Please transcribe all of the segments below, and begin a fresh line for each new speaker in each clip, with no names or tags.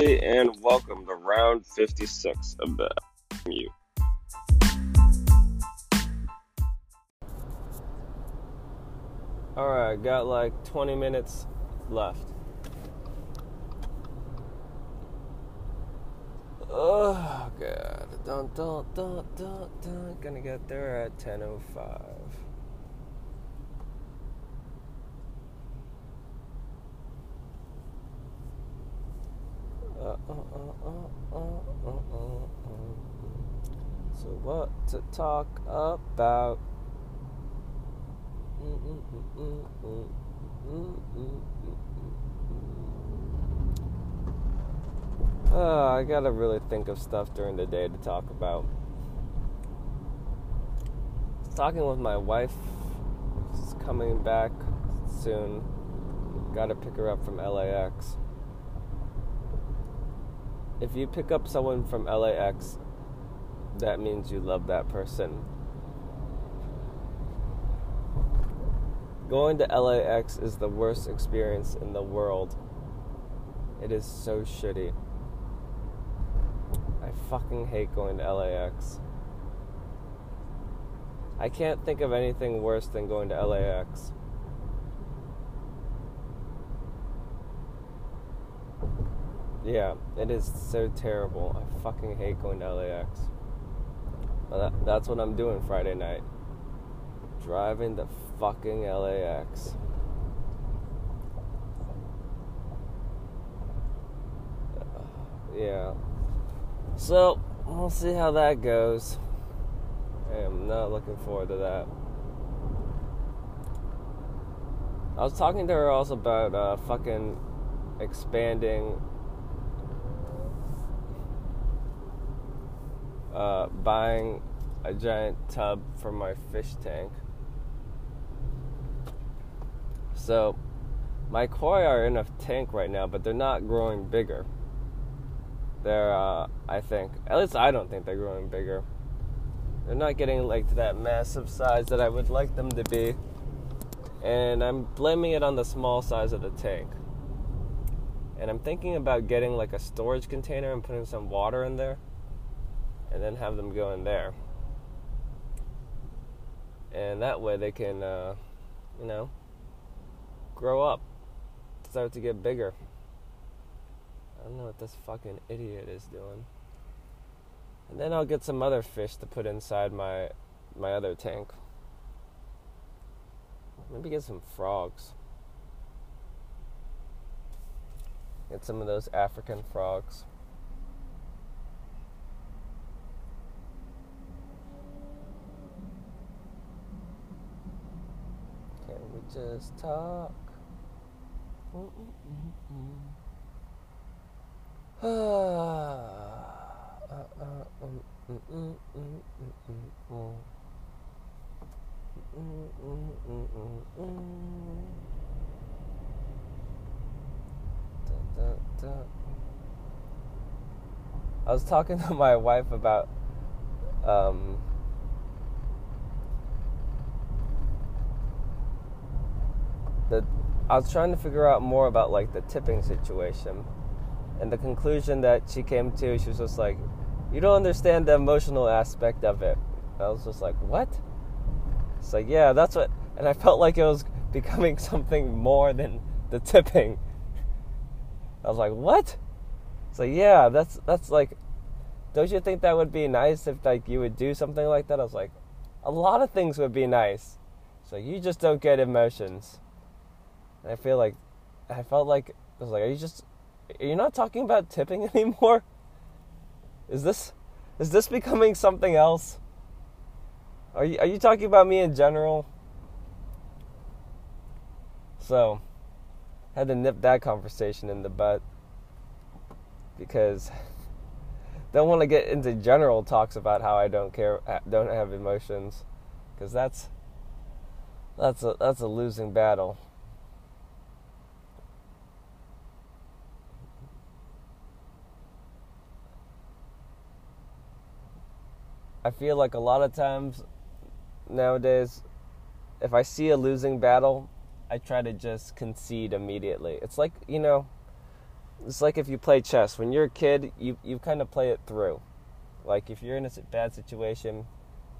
And welcome to round 56 of the you.
Alright, got like 20 minutes left. Oh god. Dun, dun, dun, dun, dun. Gonna get there at 10.05. Uh, uh, uh, so what to talk about? Uh, I gotta really think of stuff during the day to talk about. Talking with my wife, she's coming back soon. Gotta pick her up from LAX. If you pick up someone from LAX, that means you love that person. Going to LAX is the worst experience in the world. It is so shitty. I fucking hate going to LAX. I can't think of anything worse than going to LAX. Yeah, it is so terrible. I fucking hate going to LAX. That's what I'm doing Friday night. Driving the fucking LAX. yeah. So, we'll see how that goes. I am not looking forward to that. I was talking to her also about uh, fucking expanding, uh, buying a giant tub for my fish tank. So, my koi are in a tank right now, but they're not growing bigger. They're, uh, I think, at least I don't think they're growing bigger. They're not getting like to that massive size that I would like them to be. And I'm blaming it on the small size of the tank. And I'm thinking about getting like a storage container and putting some water in there. And then have them go in there. And that way they can, uh, you know, grow up, start to get bigger. I don't know what this fucking idiot is doing. And then I'll get some other fish to put inside my my other tank. Maybe get some frogs. Get some of those African frogs. Just talk? I was talking to my wife about um, the. I was trying to figure out more about like the tipping situation, and the conclusion that she came to, she was just like, "You don't understand the emotional aspect of it." I was just like, "What?" It's like, yeah, that's what, and I felt like it was becoming something more than the tipping. I was like, what? It's like, yeah, that's that's like, don't you think that would be nice if like you would do something like that? I was like, a lot of things would be nice. So you just don't get emotions. I feel like, I felt like I was like, are you just, are you not talking about tipping anymore? Is this, is this becoming something else? Are you are you talking about me in general? So, had to nip that conversation in the butt because don't want to get into general talks about how I don't care, don't have emotions, because that's that's a that's a losing battle. I feel like a lot of times nowadays, if I see a losing battle, I try to just concede immediately. It's like, you know, it's like if you play chess. When you're a kid, you you kind of play it through. Like if you're in a bad situation,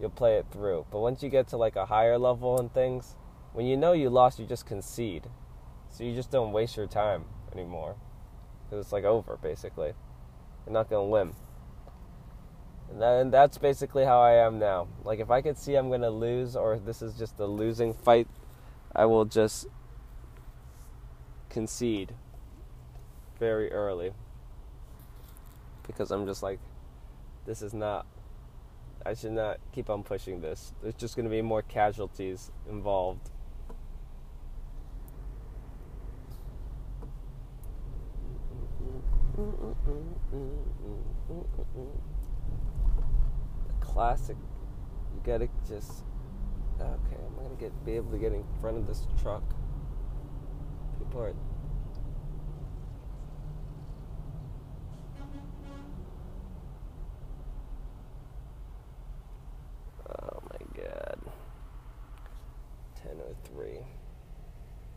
you'll play it through. But once you get to like a higher level and things, when you know you lost, you just concede. So you just don't waste your time anymore. Because it's like over, basically. You're not going to win. And, that's basically how I am now. Like if I could see I'm going to lose or this is just a losing fight, I will just concede very early. Because I'm just like, this is not I should not keep on pushing this. There's just going to be more casualties involved. The classic. You gotta just. Okay, I'm gonna get be able to get in front of this truck. People are 103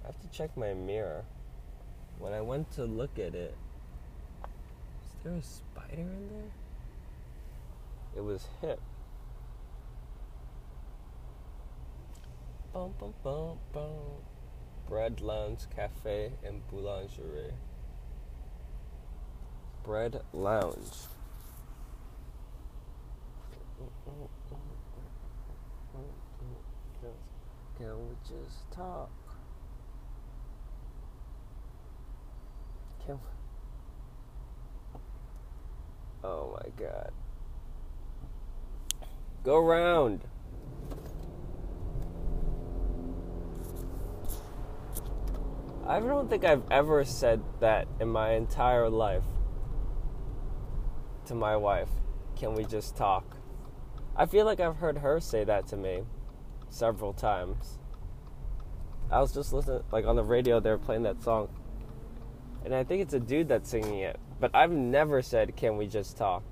i have to check my mirror. When I went to look at it, is there a spider in there? It was hip. Bum, bum, bum, bum. Bread Lounge Cafe and Boulangerie. Bread Lounge. Can we just talk? Can Oh my god. Go round. I don't think I've ever said that in my entire life to my wife. Can we just talk? I feel like I've heard her say that to me several times. I was just listening, like on the radio, they were playing that song and I think it's a dude that's singing it. But I've never said, "Can we just talk?"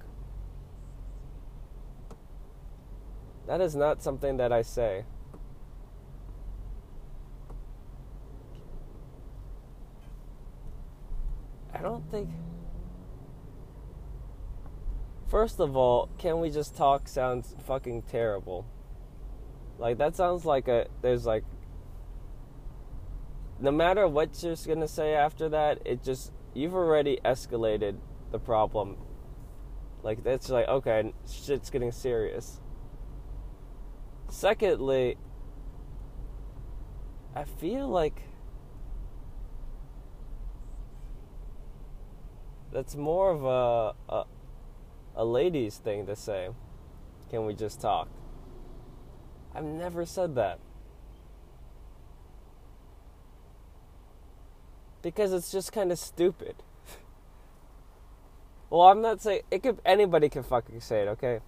That is not something that I say. I don't think. First of all, can we just talk sounds fucking terrible. Like, that sounds like a. There's like no matter what you're gonna say after that, it just you've already escalated the problem. Like it's like okay, shit's getting serious. Secondly, I feel like that's more of a, a a ladies thing to say. Can we just talk? I've never said that. because it's just kind of stupid. well, I'm not saying it could anybody can fucking say it, okay?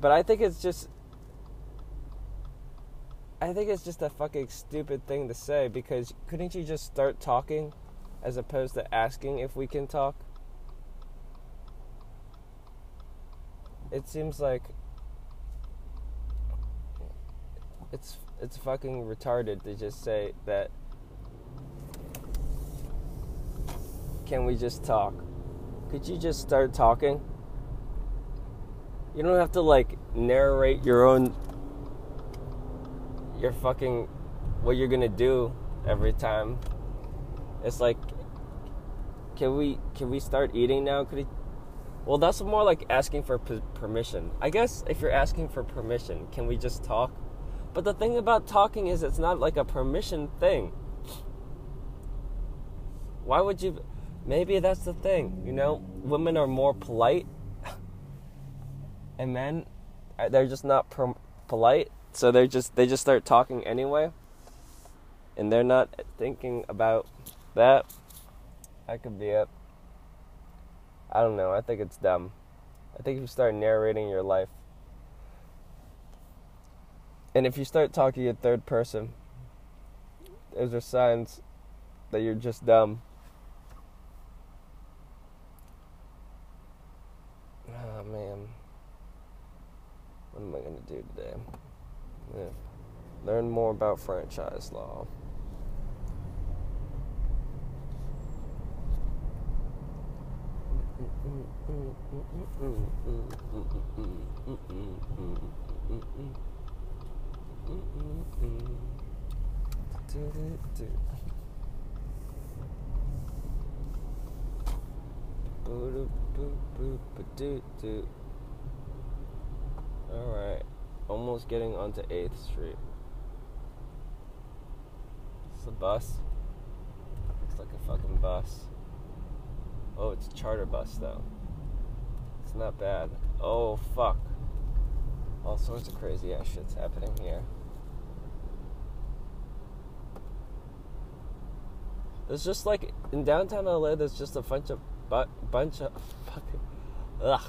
But I think it's just I think it's just a fucking stupid thing to say because couldn't you just start talking as opposed to asking if we can talk? It seems like it's it's fucking retarded to just say that Can we just talk? Could you just start talking? You don't have to like narrate your own your fucking what you're gonna do every time. It's like can we can we start eating now? Could he well, that's more like asking for p- permission. I guess if you're asking for permission, can we just talk? But the thing about talking is it's not like a permission thing. Why would you maybe that's the thing. You know, women are more polite, and men they're just not per- polite. So they're just they just start talking anyway, and they're not thinking about that. That could be it. I don't know. I think it's dumb. I think if you start narrating your life, and if you start talking in third person, those are signs that you're just dumb. Oh man. What am I to do today? Yeah. Learn more about franchise law. Alright, almost getting onto 8th Street. It's a bus. Looks like a fucking bus. Oh, it's a charter bus though. It's not bad. Oh, fuck. All sorts of crazy ass shit's happening here. There's just like in downtown LA. There's just a bunch of bu- bunch of fucking ugh.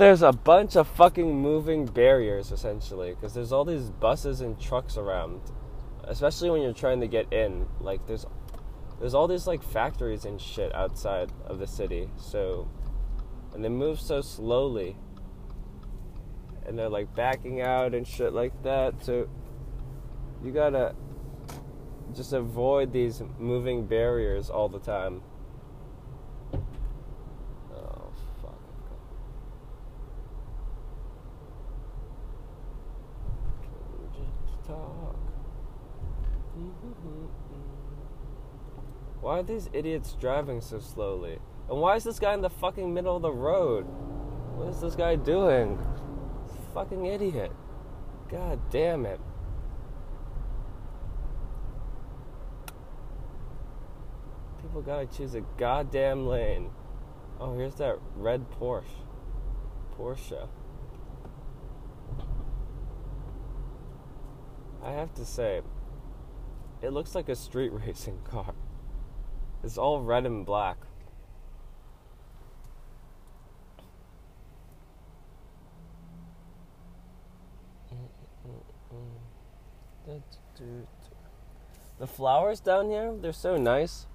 There's a bunch of fucking moving barriers essentially because there's all these buses and trucks around, especially when you're trying to get in. Like there's there's all these like factories and shit outside of the city. So and they move so slowly and they're like backing out and shit like that. So you gotta just avoid these moving barriers all the time. Oh fuck! Why are these idiots driving so slowly? And why is this guy in the fucking middle of the road? What is this guy doing? Fucking idiot. God damn it. People gotta choose a goddamn lane. Oh, here's that red Porsche. Porsche. I have to say, it looks like a street racing car. It's all red and black. The flowers down here, they're so nice.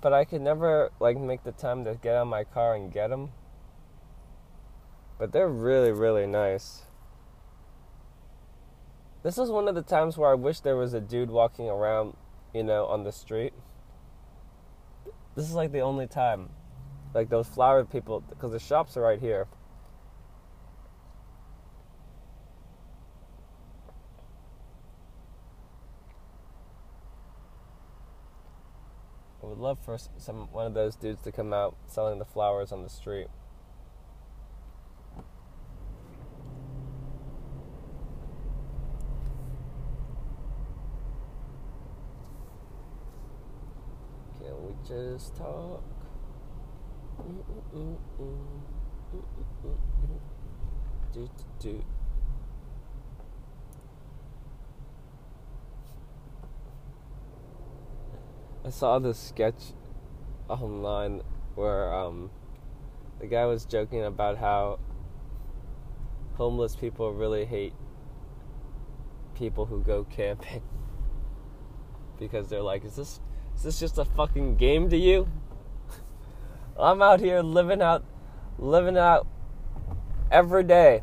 But I could never like make the time to get of my car and get them. But they're really really nice. This is one of the times where I wish there was a dude walking around, you know, on the street. This is like the only time. Like those flower people because the shops are right here. I would love for some one of those dudes to come out selling the flowers on the street. Just talk? I saw this sketch online where um, the guy was joking about how homeless people really hate people who go camping because they're like, is this is this just a fucking game to you? I'm out here living out living out every day.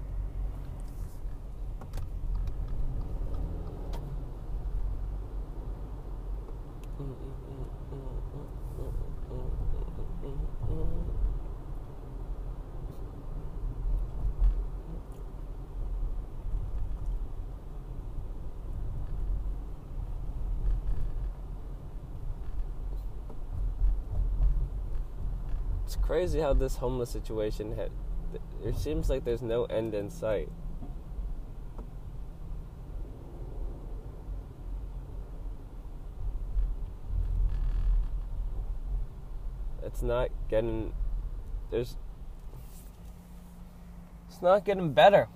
It's crazy how this homeless situation had. It seems like there's no end in sight. It's not getting. There's. It's not getting better.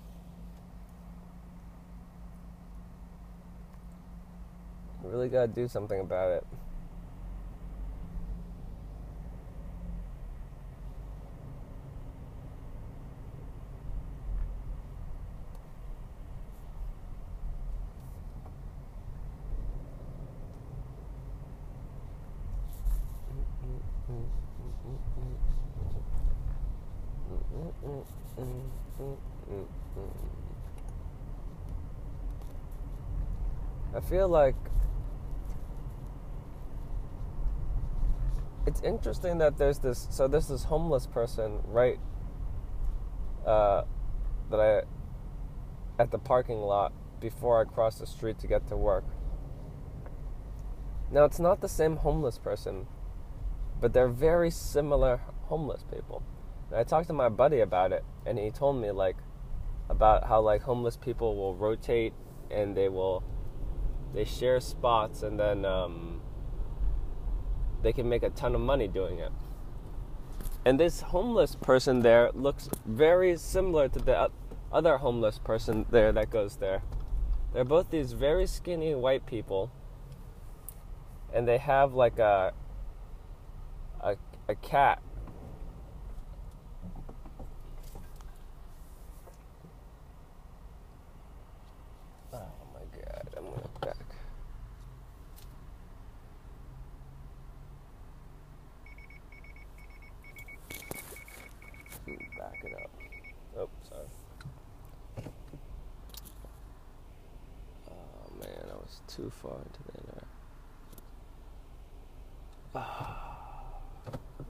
Really gotta do something about it. Feel like it's interesting that there's this. So there's this homeless person right uh, that I at the parking lot before I cross the street to get to work. Now it's not the same homeless person, but they're very similar homeless people. And I talked to my buddy about it, and he told me like about how like homeless people will rotate and they will they share spots and then um, they can make a ton of money doing it. And this homeless person there looks very similar to the other homeless person there that goes there. They're both these very skinny white people, and they have like a a, a cat too far into the inner. Ah.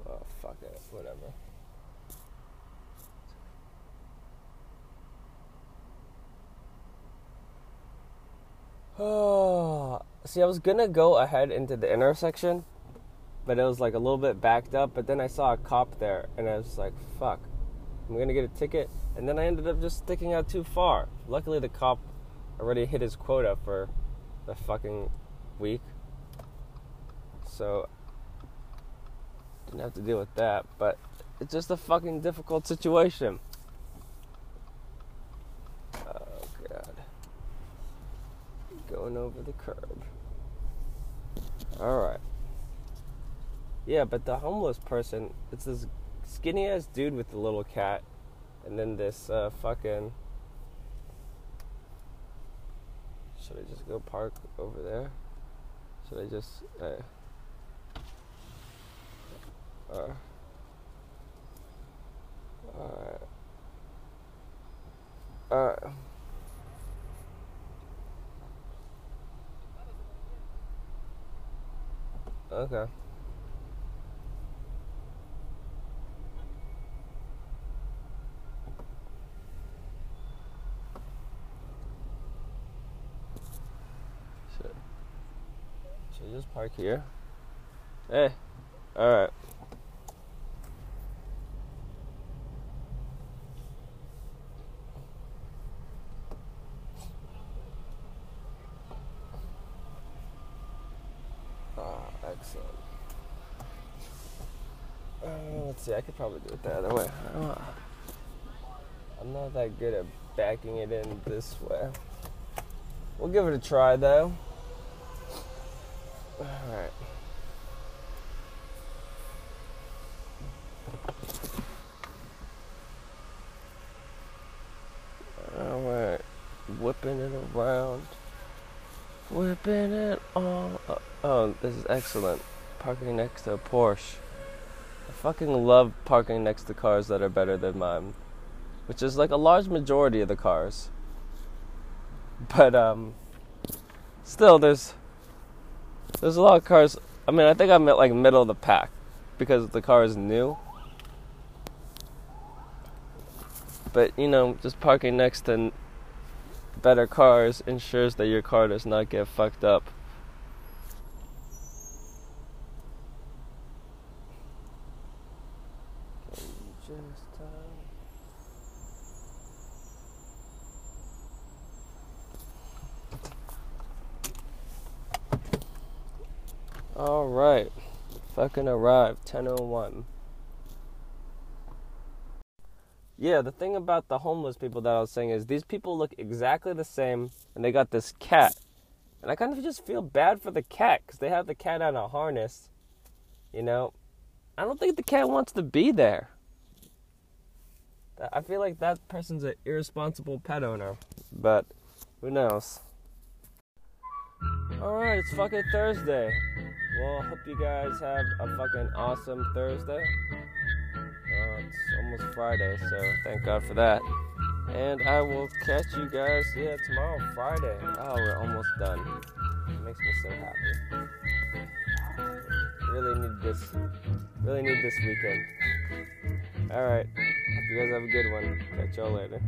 oh, fuck it. Whatever. Oh, see, I was gonna go ahead into the intersection, but it was like a little bit backed up. But then I saw a cop there, and I was like, "Fuck, I'm gonna get a ticket." And then I ended up just sticking out too far. Luckily, the cop already hit his quota for the fucking week. So didn't have to deal with that, but it's just a fucking difficult situation. Oh god. Going over the curb. Alright. Yeah, but the homeless person, it's this skinny ass dude with the little cat, and then this uh, fucking Should I just go park over there? Should I just. Uh, uh, Alright. Alright. Okay. Just park here. Hey, alright. Ah, excellent. Uh, let's see, I could probably do it the other way. I'm not that good at backing it in this way. We'll give it a try though. Alright. Alright. Whipping it around. Whipping it all up. Oh, this is excellent. Parking next to a Porsche. I fucking love parking next to cars that are better than mine. Which is like a large majority of the cars. But, um, still, there's there's a lot of cars. I mean, I think I'm at like middle of the pack because the car is new. But you know, just parking next to better cars ensures that your car does not get fucked up. All right. Fucking arrived. 1001. Yeah, the thing about the homeless people that I was saying is these people look exactly the same and they got this cat. And I kind of just feel bad for the cat because they have the cat on a harness. You know, I don't think the cat wants to be there. I feel like that person's an irresponsible pet owner, but who knows? Alright, it's fucking Thursday. Well, hope you guys have a fucking awesome Thursday. Almost Friday, so thank God for that. And I will catch you guys, yeah, tomorrow, Friday. Oh, we're almost done. It makes me so happy. Really need this. Really need this weekend. All right. Hope you guys have a good one. Catch y'all later.